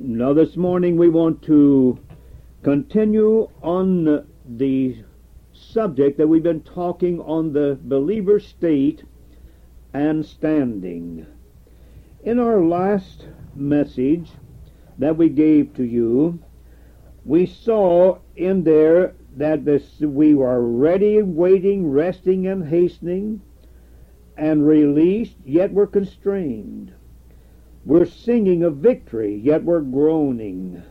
Now, this morning we want to continue on the subject that we've been talking on the believer state and standing. In our last message that we gave to you, we saw in there that this, we were ready, waiting, resting, and hastening, and released, yet we're constrained. We're singing of victory, yet we're groaning.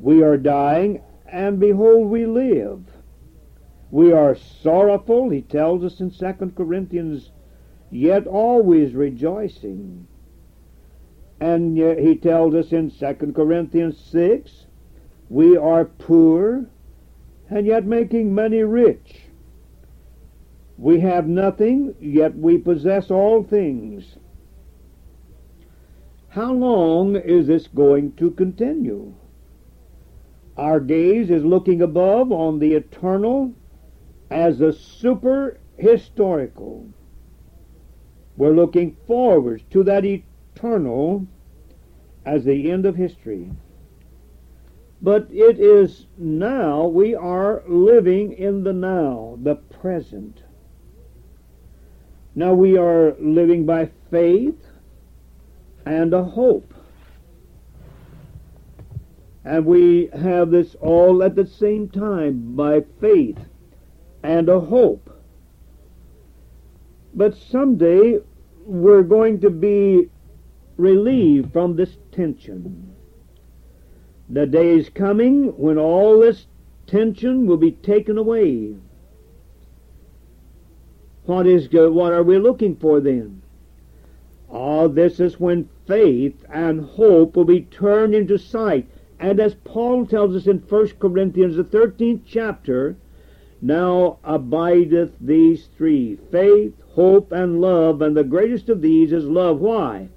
We are dying, and behold, we live. We are sorrowful, he tells us in 2 Corinthians, yet always rejoicing. And he tells us in 2 Corinthians 6, we are poor, and yet making many rich. We have nothing, yet we possess all things. How long is this going to continue? Our gaze is looking above on the eternal as a super historical. We're looking forward to that eternal as the end of history. But it is now, we are living in the now, the present. Now we are living by faith and a hope. And we have this all at the same time by faith and a hope. But someday we're going to be relieved from this tension. The day is coming when all this tension will be taken away. What is what are we looking for then? Ah, this is when faith and hope will be turned into sight. And as Paul tells us in 1 Corinthians, the 13th chapter, now abideth these three faith, hope, and love, and the greatest of these is love. Why?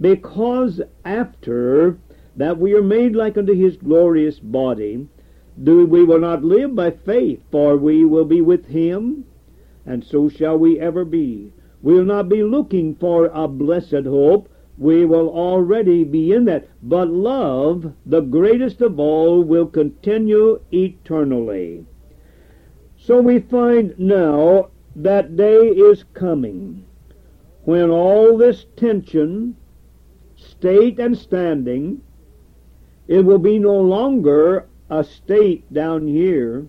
Because after that we are made like unto his glorious body, do we will not live by faith, for we will be with him, and so shall we ever be. We will not be looking for a blessed hope. We will already be in that. But love, the greatest of all, will continue eternally. So we find now that day is coming when all this tension, state and standing, it will be no longer a state down here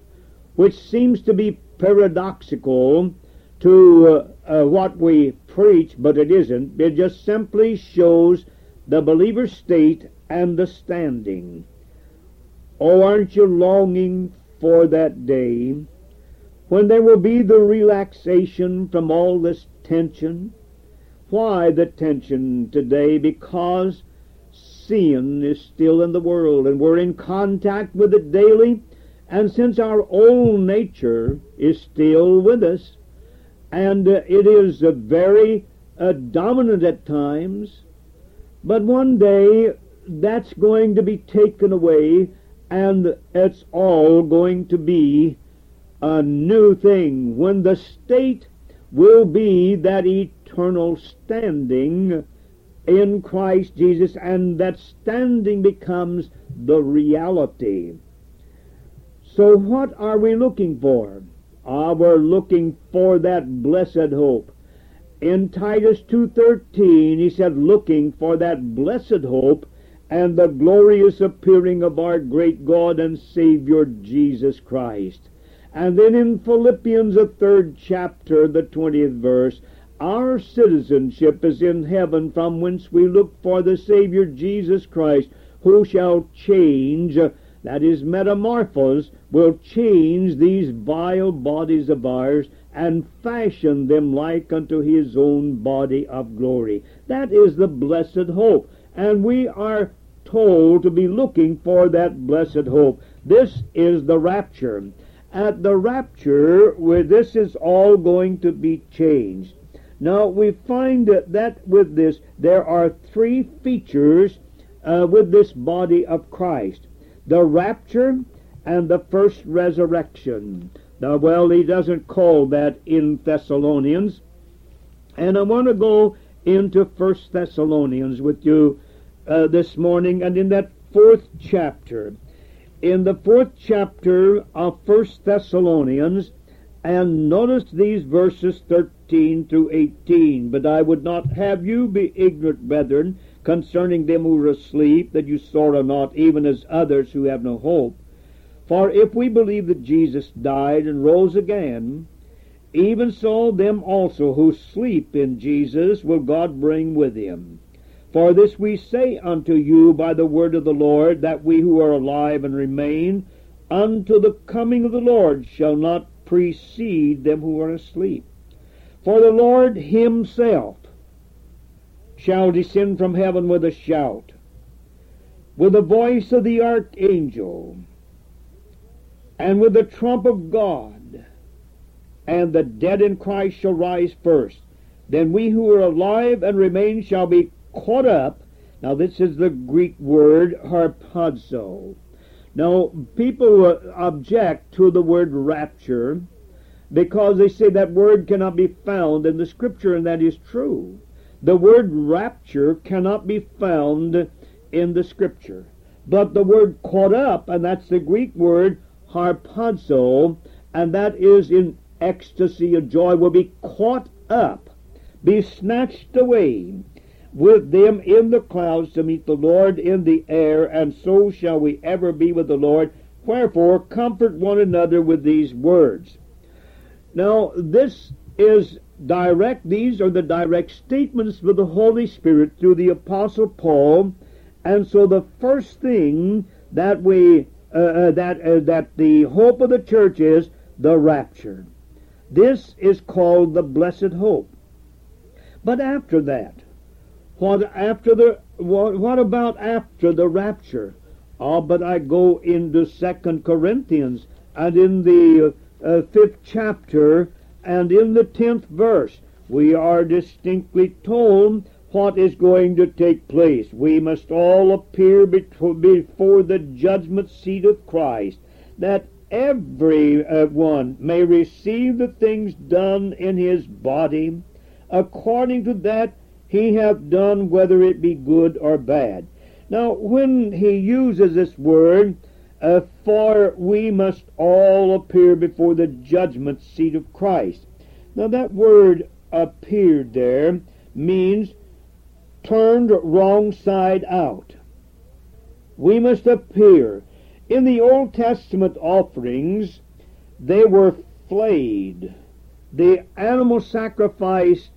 which seems to be paradoxical to uh, uh, what we preach, but it isn't. It just simply shows the believer's state and the standing. Oh, aren't you longing for that day when there will be the relaxation from all this tension? Why the tension today? Because sin is still in the world and we're in contact with it daily. And since our old nature is still with us, and uh, it is uh, very uh, dominant at times, but one day that's going to be taken away, and it's all going to be a new thing when the state will be that eternal standing in Christ Jesus, and that standing becomes the reality. So, what are we looking for? Ah, we're looking for that blessed hope. In Titus 2.13, he said, looking for that blessed hope and the glorious appearing of our great God and Savior Jesus Christ. And then in Philippians, the third chapter, the 20th verse, our citizenship is in heaven, from whence we look for the Savior Jesus Christ, who shall change that is metamorphose, will change these vile bodies of ours and fashion them like unto his own body of glory. That is the blessed hope. And we are told to be looking for that blessed hope. This is the rapture. At the rapture, where this is all going to be changed. Now, we find that with this, there are three features uh, with this body of Christ the rapture and the first resurrection. Now, well, he doesn't call that in Thessalonians. And I want to go into First Thessalonians with you uh, this morning and in that fourth chapter. In the fourth chapter of First Thessalonians, and notice these verses 13 through 18. But I would not have you be ignorant, brethren, concerning them who are asleep, that you sorrow not, even as others who have no hope. For if we believe that Jesus died and rose again, even so them also who sleep in Jesus will God bring with him. For this we say unto you by the word of the Lord, that we who are alive and remain unto the coming of the Lord shall not precede them who are asleep. For the Lord himself shall descend from heaven with a shout, with the voice of the archangel, and with the trump of God, and the dead in Christ shall rise first. Then we who are alive and remain shall be caught up. Now this is the Greek word harpazo now, people object to the word rapture because they say that word cannot be found in the Scripture, and that is true. The word rapture cannot be found in the Scripture. But the word caught up, and that's the Greek word harpazo, and that is in ecstasy of joy, will be caught up, be snatched away with them in the clouds to meet the Lord in the air, and so shall we ever be with the Lord. Wherefore, comfort one another with these words. Now, this is direct, these are the direct statements of the Holy Spirit through the Apostle Paul, and so the first thing that we uh, uh, that uh, that the hope of the church is the rapture. This is called the blessed hope. But after that, what after the what, what about after the rapture? Ah, but I go into Second Corinthians and in the uh, fifth chapter and in the tenth verse we are distinctly told what is going to take place. We must all appear before the judgment seat of Christ, that every uh, one may receive the things done in his body according to that he hath done whether it be good or bad. Now, when he uses this word, uh, for we must all appear before the judgment seat of Christ. Now, that word appeared there means turned wrong side out. We must appear. In the Old Testament offerings, they were flayed. The animal sacrifice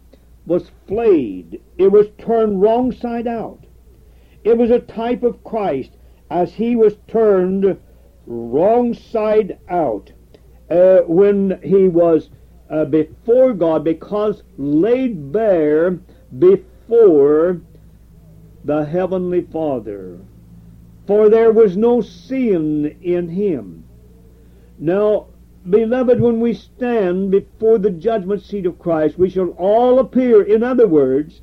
was flayed. It was turned wrong side out. It was a type of Christ as he was turned wrong side out uh, when he was uh, before God because laid bare before the heavenly Father. For there was no sin in him. Now, Beloved, when we stand before the judgment seat of Christ, we shall all appear. In other words,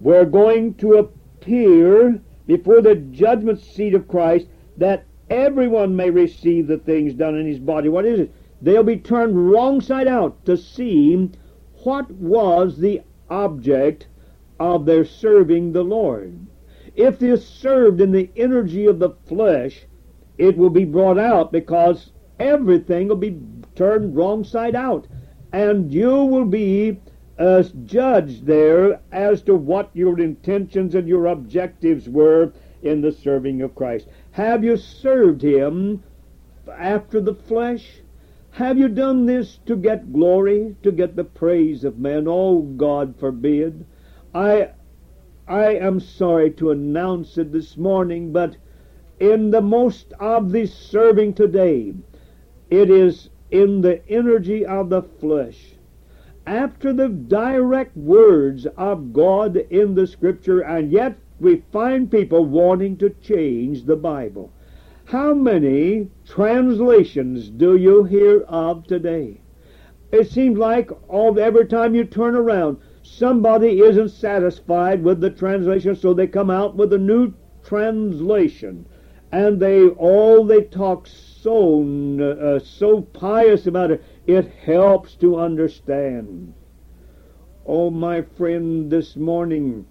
we're going to appear before the judgment seat of Christ that everyone may receive the things done in his body. What is it? They'll be turned wrong side out to see what was the object of their serving the Lord. If they served in the energy of the flesh, it will be brought out because everything will be turned wrong side out. And you will be uh, judged there as to what your intentions and your objectives were in the serving of Christ. Have you served Him after the flesh? Have you done this to get glory, to get the praise of men? Oh, God forbid. I, I am sorry to announce it this morning, but in the most of this serving today, it is in the energy of the flesh. After the direct words of God in the Scripture, and yet we find people wanting to change the Bible. How many translations do you hear of today? It seems like all every time you turn around, somebody isn't satisfied with the translation, so they come out with a new translation, and they all they talk so uh, so pious about it. It helps to understand. Oh, my friend, this morning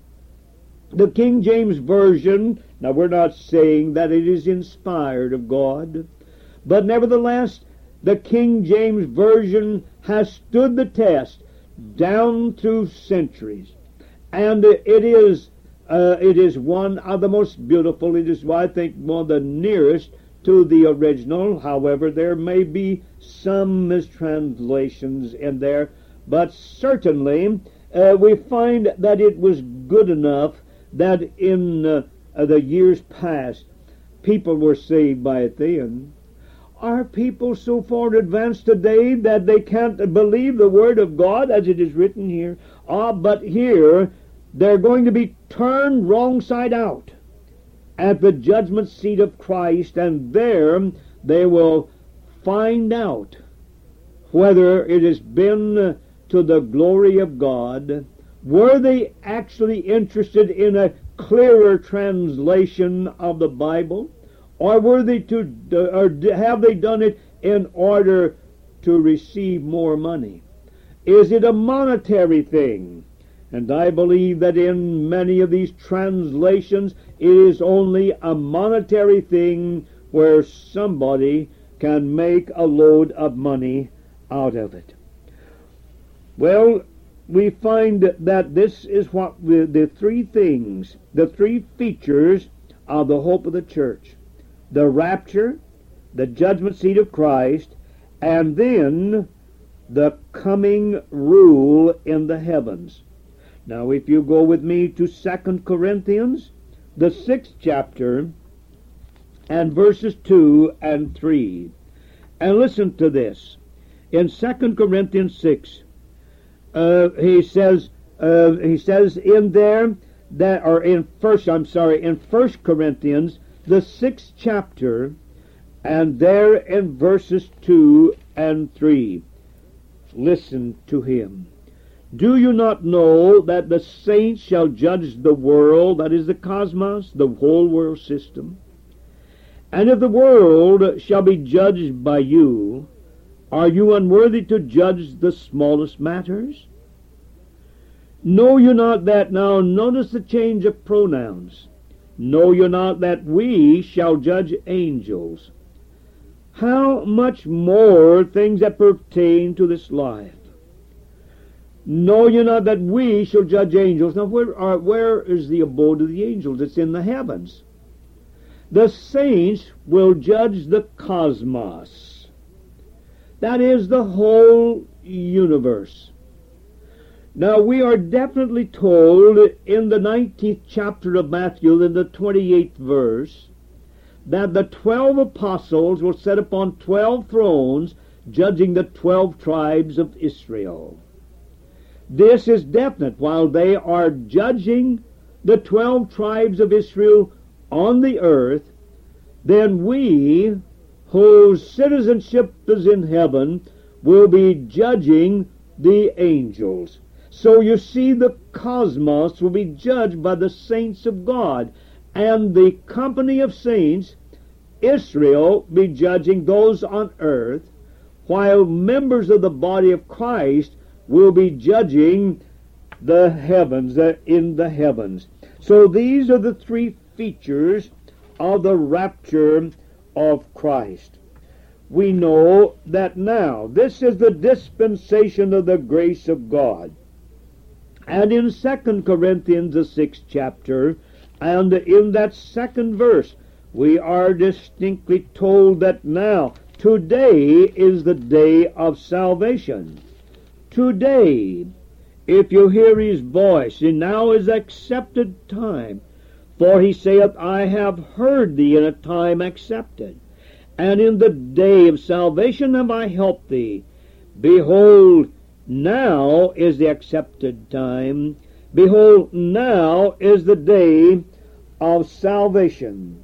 The King James Version, now we're not saying that it is inspired of God, but nevertheless, the King James Version has stood the test down through centuries. And it is uh, it is one of the most beautiful. It is, I think, one of the nearest to the original. However, there may be some mistranslations in there, but certainly uh, we find that it was good enough that in uh, the years past people were saved by it then. Are people so far advanced today that they can't believe the Word of God as it is written here? Ah, but here they're going to be turned wrong side out at the judgment seat of Christ, and there they will find out whether it has been to the glory of God. Were they actually interested in a clearer translation of the Bible? Or were they to, uh, or have they done it in order to receive more money? Is it a monetary thing? And I believe that in many of these translations it is only a monetary thing where somebody can make a load of money out of it. Well, we find that this is what the, the three things, the three features of the hope of the church the rapture, the judgment seat of Christ, and then the coming rule in the heavens. Now, if you go with me to Second Corinthians, the sixth chapter, and verses 2 and 3, and listen to this. In Second Corinthians 6, uh, he says, uh, he says in there that, or in first, I'm sorry, in First Corinthians, the sixth chapter, and there in verses 2 and 3. Listen to him. Do you not know that the saints shall judge the world, that is the cosmos, the whole world system? And if the world shall be judged by you, are you unworthy to judge the smallest matters? Know you not that now, notice the change of pronouns. Know you not that we shall judge angels? How much more things that pertain to this life? Know you not that we shall judge angels? Now, where, are, where is the abode of the angels? It's in the heavens. The saints will judge the cosmos. That is the whole universe. Now, we are definitely told in the 19th chapter of Matthew, in the 28th verse, that the twelve apostles will set upon twelve thrones, judging the twelve tribes of Israel. This is definite. While they are judging the twelve tribes of Israel on the earth, then we, whose citizenship is in heaven, will be judging the angels. So you see, the cosmos will be judged by the saints of God, and the company of saints, Israel, be judging those on earth, while members of the body of Christ will be judging the heavens, uh, in the heavens. So these are the three features of the rapture of Christ. We know that now this is the dispensation of the grace of God. And in 2 Corinthians, the sixth chapter, and in that second verse, we are distinctly told that now, today is the day of salvation today. If you hear his voice, and now is accepted time. For he saith, I have heard thee in a time accepted, and in the day of salvation have I helped thee. Behold, now is the accepted time. Behold, now is the day of salvation.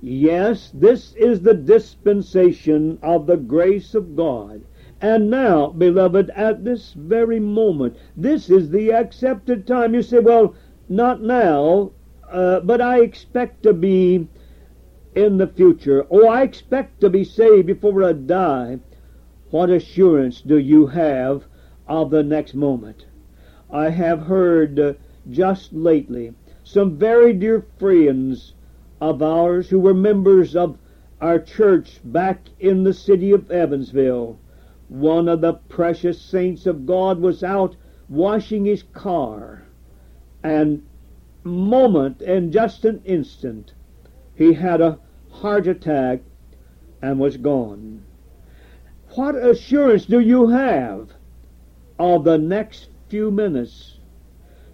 Yes, this is the dispensation of the grace of God. And now, beloved, at this very moment, this is the accepted time. You say, well, not now, uh, but I expect to be in the future. Oh, I expect to be saved before I die. What assurance do you have of the next moment? I have heard uh, just lately some very dear friends of ours who were members of our church back in the city of Evansville. One of the precious saints of God was out washing his car, and moment, in just an instant, he had a heart attack and was gone. What assurance do you have of the next few minutes?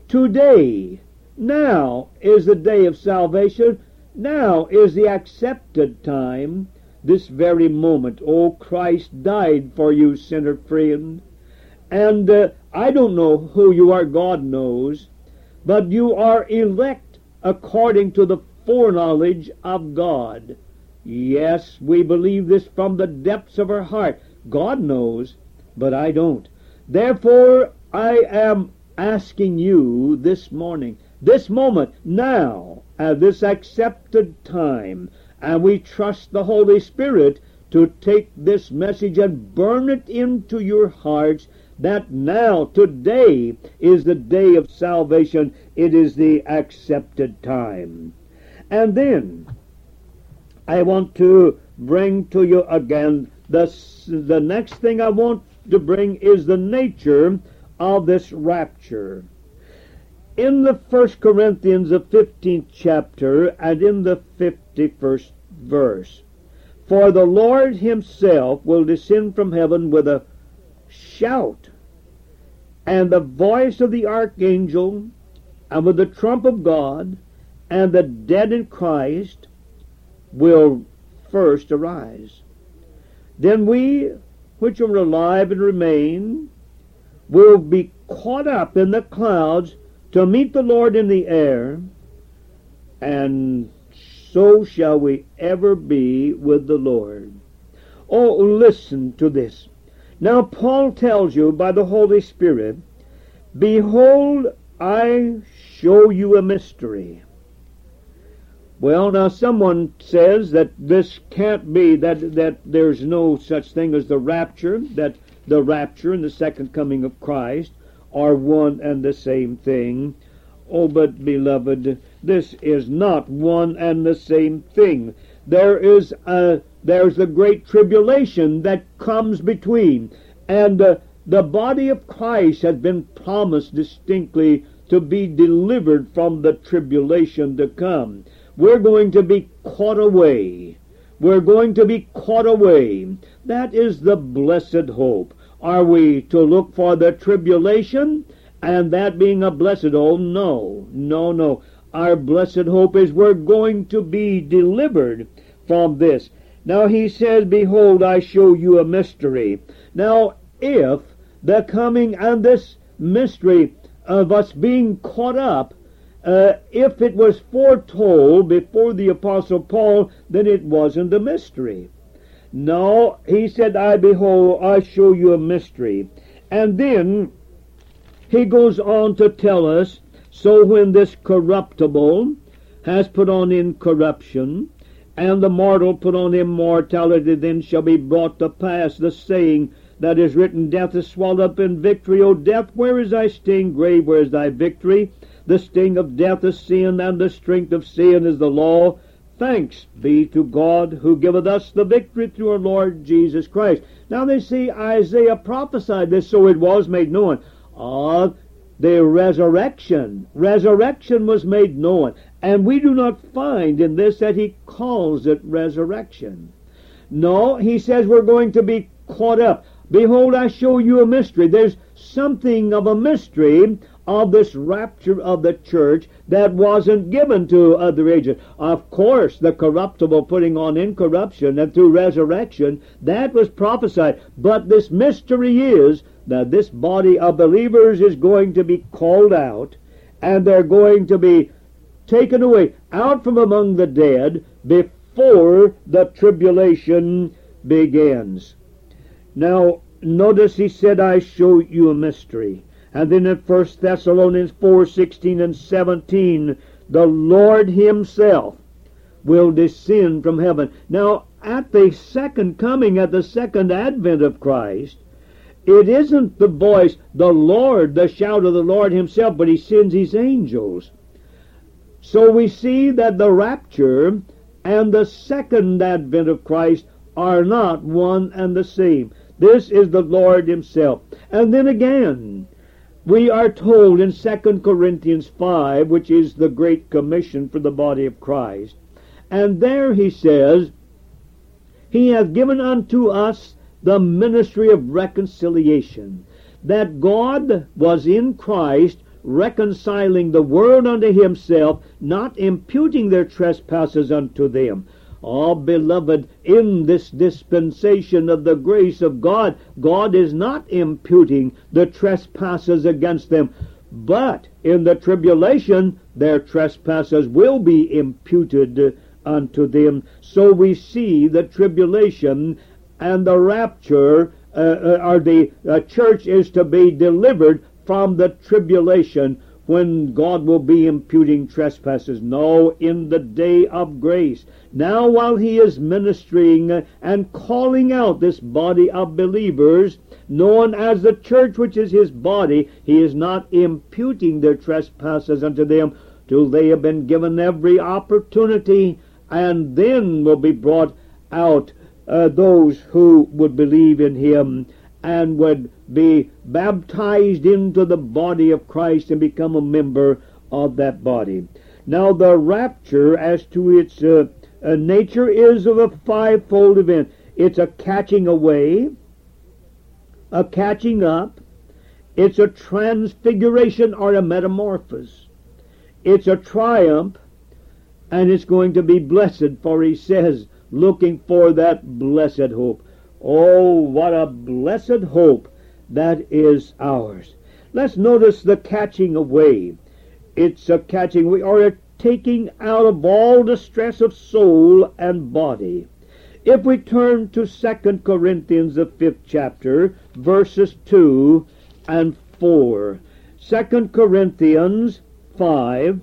Today, now is the day of salvation. Now is the accepted time. This very moment. Oh, Christ died for you, sinner friend. And uh, I don't know who you are, God knows, but you are elect according to the foreknowledge of God. Yes, we believe this from the depths of our heart. God knows, but I don't. Therefore, I am asking you this morning, this moment, now, at this accepted time, and we trust the Holy Spirit to take this message and burn it into your hearts that now, today, is the day of salvation. It is the accepted time. And then, I want to bring to you again the, the next thing I want to bring is the nature of this rapture. In the First Corinthians, the 15th chapter, and in the 51st verse, For the Lord himself will descend from heaven with a shout, and the voice of the archangel, and with the trump of God, and the dead in Christ will first arise. Then we which are alive and remain will be caught up in the clouds to meet the Lord in the air, and so shall we ever be with the Lord. Oh, listen to this. Now, Paul tells you by the Holy Spirit, Behold, I show you a mystery. Well, now someone says that this can't be, that, that there's no such thing as the rapture, that the rapture and the second coming of Christ are one and the same thing. Oh, but beloved, this is not one and the same thing. There is a, there's the great tribulation that comes between, and uh, the body of Christ has been promised distinctly to be delivered from the tribulation to come. We're going to be caught away. We're going to be caught away. That is the blessed hope. Are we to look for the tribulation and that being a blessed hope? No, no, no. Our blessed hope is we're going to be delivered from this. Now he says, Behold, I show you a mystery. Now, if the coming and this mystery of us being caught up uh, if it was foretold before the Apostle Paul, then it wasn't a mystery. No, he said, I behold, I show you a mystery. And then he goes on to tell us, so when this corruptible has put on incorruption, and the mortal put on immortality, then shall be brought to pass the saying that is written, Death is swallowed up in victory. O death, where is thy sting? Grave, where is thy victory? The sting of death is sin, and the strength of sin is the law. Thanks be to God who giveth us the victory through our Lord Jesus Christ. Now they see Isaiah prophesied this, so it was made known. Of the resurrection. Resurrection was made known. And we do not find in this that he calls it resurrection. No, he says we're going to be caught up. Behold, I show you a mystery. There's something of a mystery of this rapture of the church that wasn't given to other ages. Of course, the corruptible putting on incorruption and through resurrection, that was prophesied. But this mystery is that this body of believers is going to be called out and they're going to be taken away out from among the dead before the tribulation begins. Now, notice he said, I show you a mystery. And then in 1 Thessalonians 4 16 and 17, the Lord Himself will descend from heaven. Now, at the second coming, at the second advent of Christ, it isn't the voice, the Lord, the shout of the Lord Himself, but He sends His angels. So we see that the rapture and the second advent of Christ are not one and the same. This is the Lord himself. And then again, we are told in 2 Corinthians 5, which is the Great Commission for the body of Christ, and there he says, He hath given unto us the ministry of reconciliation, that God was in Christ reconciling the world unto himself, not imputing their trespasses unto them. Ah, beloved, in this dispensation of the grace of God, God is not imputing the trespasses against them, but in the tribulation their trespasses will be imputed unto them. So we see the tribulation and the rapture, uh, uh, or the uh, church is to be delivered from the tribulation when God will be imputing trespasses. No, in the day of grace. Now, while he is ministering and calling out this body of believers, known as the church, which is his body, he is not imputing their trespasses unto them till they have been given every opportunity, and then will be brought out uh, those who would believe in him and would be baptized into the body of Christ and become a member of that body. Now, the rapture, as to its uh, uh, nature, is of a fivefold event. It's a catching away, a catching up, it's a transfiguration or a metamorphosis, it's a triumph, and it's going to be blessed, for he says, looking for that blessed hope. Oh, what a blessed hope that is ours. Let's notice the catching away. It's a catching away or a taking out of all distress of soul and body. If we turn to 2 Corinthians, the fifth chapter, verses 2 and 4. 2 Corinthians 5,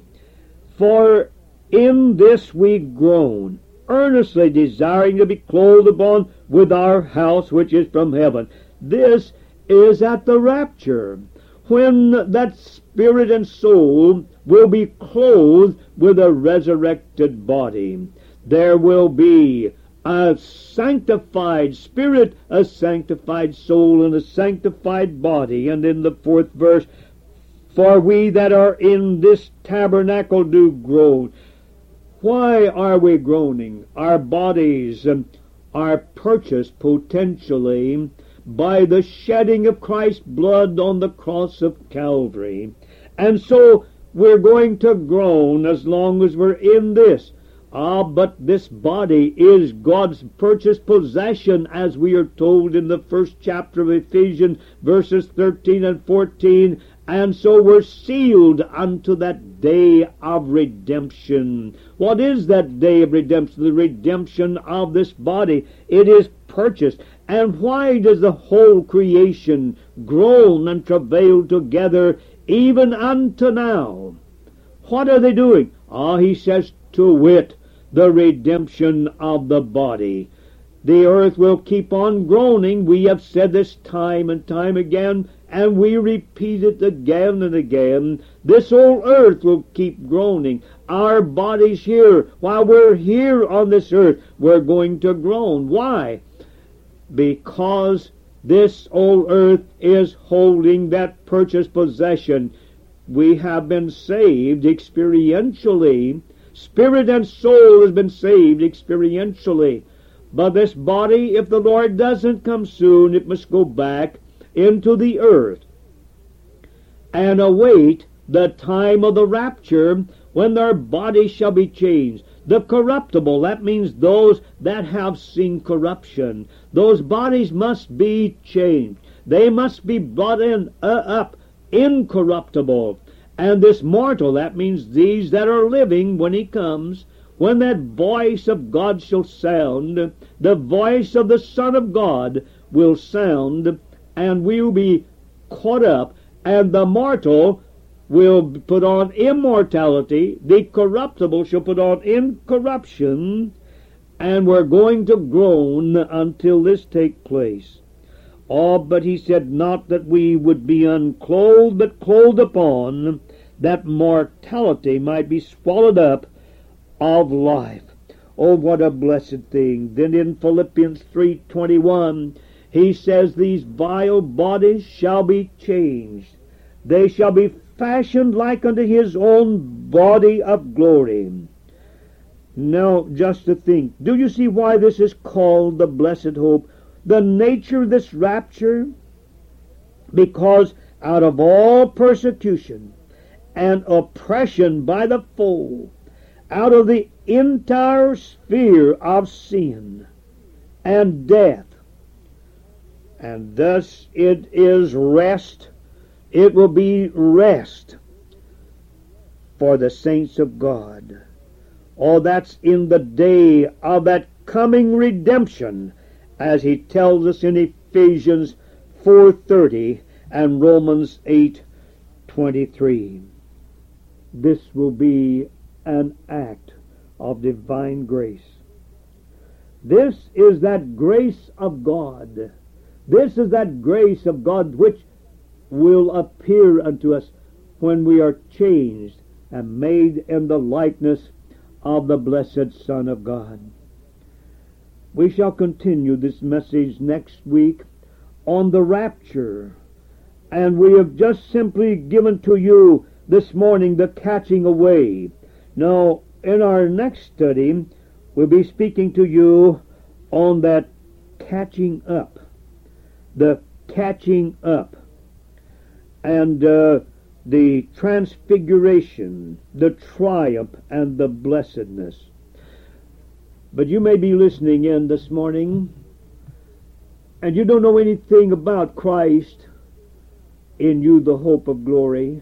For in this we groan, earnestly desiring to be clothed upon with our house which is from heaven. This is at the rapture, when that spirit and soul will be clothed with a resurrected body. There will be a sanctified spirit, a sanctified soul, and a sanctified body. And in the fourth verse, for we that are in this tabernacle do groan. Why are we groaning? Our bodies are purchased potentially by the shedding of Christ's blood on the cross of Calvary. And so we're going to groan as long as we're in this. Ah, but this body is God's purchased possession, as we are told in the first chapter of Ephesians, verses 13 and 14. And so we're sealed unto that day of redemption. What is that day of redemption? The redemption of this body. It is purchased. And why does the whole creation groan and travail together even unto now? What are they doing? Ah, he says, to wit, the redemption of the body. The earth will keep on groaning. We have said this time and time again, and we repeat it again and again. This old earth will keep groaning. Our bodies here, while we're here on this earth, we're going to groan. Why? because this old earth is holding that purchased possession. We have been saved experientially. Spirit and soul has been saved experientially. But this body, if the Lord doesn't come soon, it must go back into the earth and await the time of the rapture when their bodies shall be changed. The corruptible, that means those that have seen corruption. Those bodies must be changed. They must be brought in uh, up incorruptible. And this mortal, that means these that are living when he comes, when that voice of God shall sound, the voice of the Son of God will sound, and we'll be caught up, and the mortal will put on immortality, the corruptible shall put on incorruption, and we're going to groan until this take place. Oh, but he said not that we would be unclothed, but clothed upon, that mortality might be swallowed up of life. Oh, what a blessed thing. Then in Philippians 3.21, he says, These vile bodies shall be changed. They shall be fashioned like unto his own body of glory. Now, just to think, do you see why this is called the blessed hope? The nature of this rapture? Because out of all persecution and oppression by the foe, out of the entire sphere of sin and death, and thus it is rest, it will be rest for the saints of God. Oh, that's in the day of that coming redemption, as he tells us in Ephesians 4.30 and Romans 8.23. This will be an act of divine grace. This is that grace of God. This is that grace of God which will appear unto us when we are changed and made in the likeness of the blessed Son of God. We shall continue this message next week on the rapture. And we have just simply given to you this morning the catching away. Now, in our next study, we'll be speaking to you on that catching up. The catching up. And uh, the transfiguration, the triumph, and the blessedness. But you may be listening in this morning and you don't know anything about Christ in you, the hope of glory.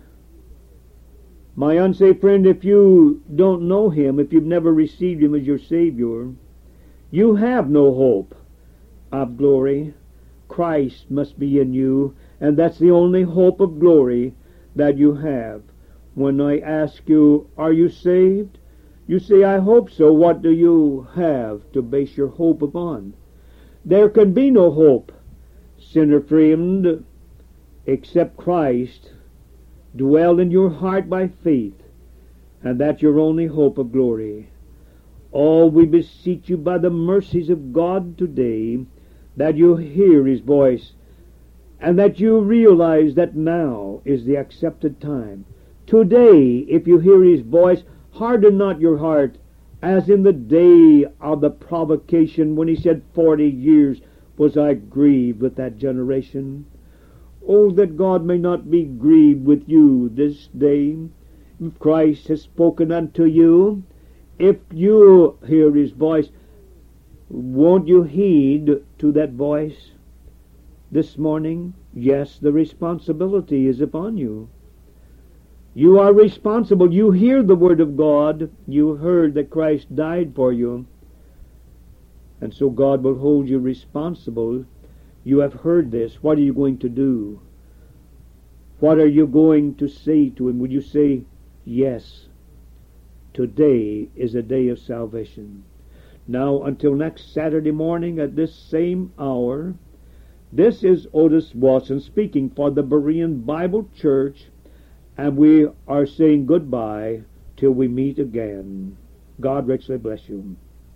My unsaved friend, if you don't know Him, if you've never received Him as your Savior, you have no hope of glory. Christ must be in you, and that's the only hope of glory that you have. When I ask you, are you saved? You say, I hope so. What do you have to base your hope upon? There can be no hope, sinner friend, except Christ dwell in your heart by faith, and that's your only hope of glory. Oh, we beseech you by the mercies of God today that you hear his voice and that you realize that now is the accepted time. Today, if you hear his voice, harden not your heart as in the day of the provocation when he said, Forty years was I grieved with that generation. Oh, that God may not be grieved with you this day. If Christ has spoken unto you, if you hear his voice, won't you heed to that voice this morning? Yes, the responsibility is upon you. You are responsible. You hear the Word of God. You heard that Christ died for you. And so God will hold you responsible. You have heard this. What are you going to do? What are you going to say to Him? Will you say, Yes, today is a day of salvation? Now, until next Saturday morning at this same hour, this is Otis Watson speaking for the Berean Bible Church and we are saying goodbye till we meet again. God richly bless you.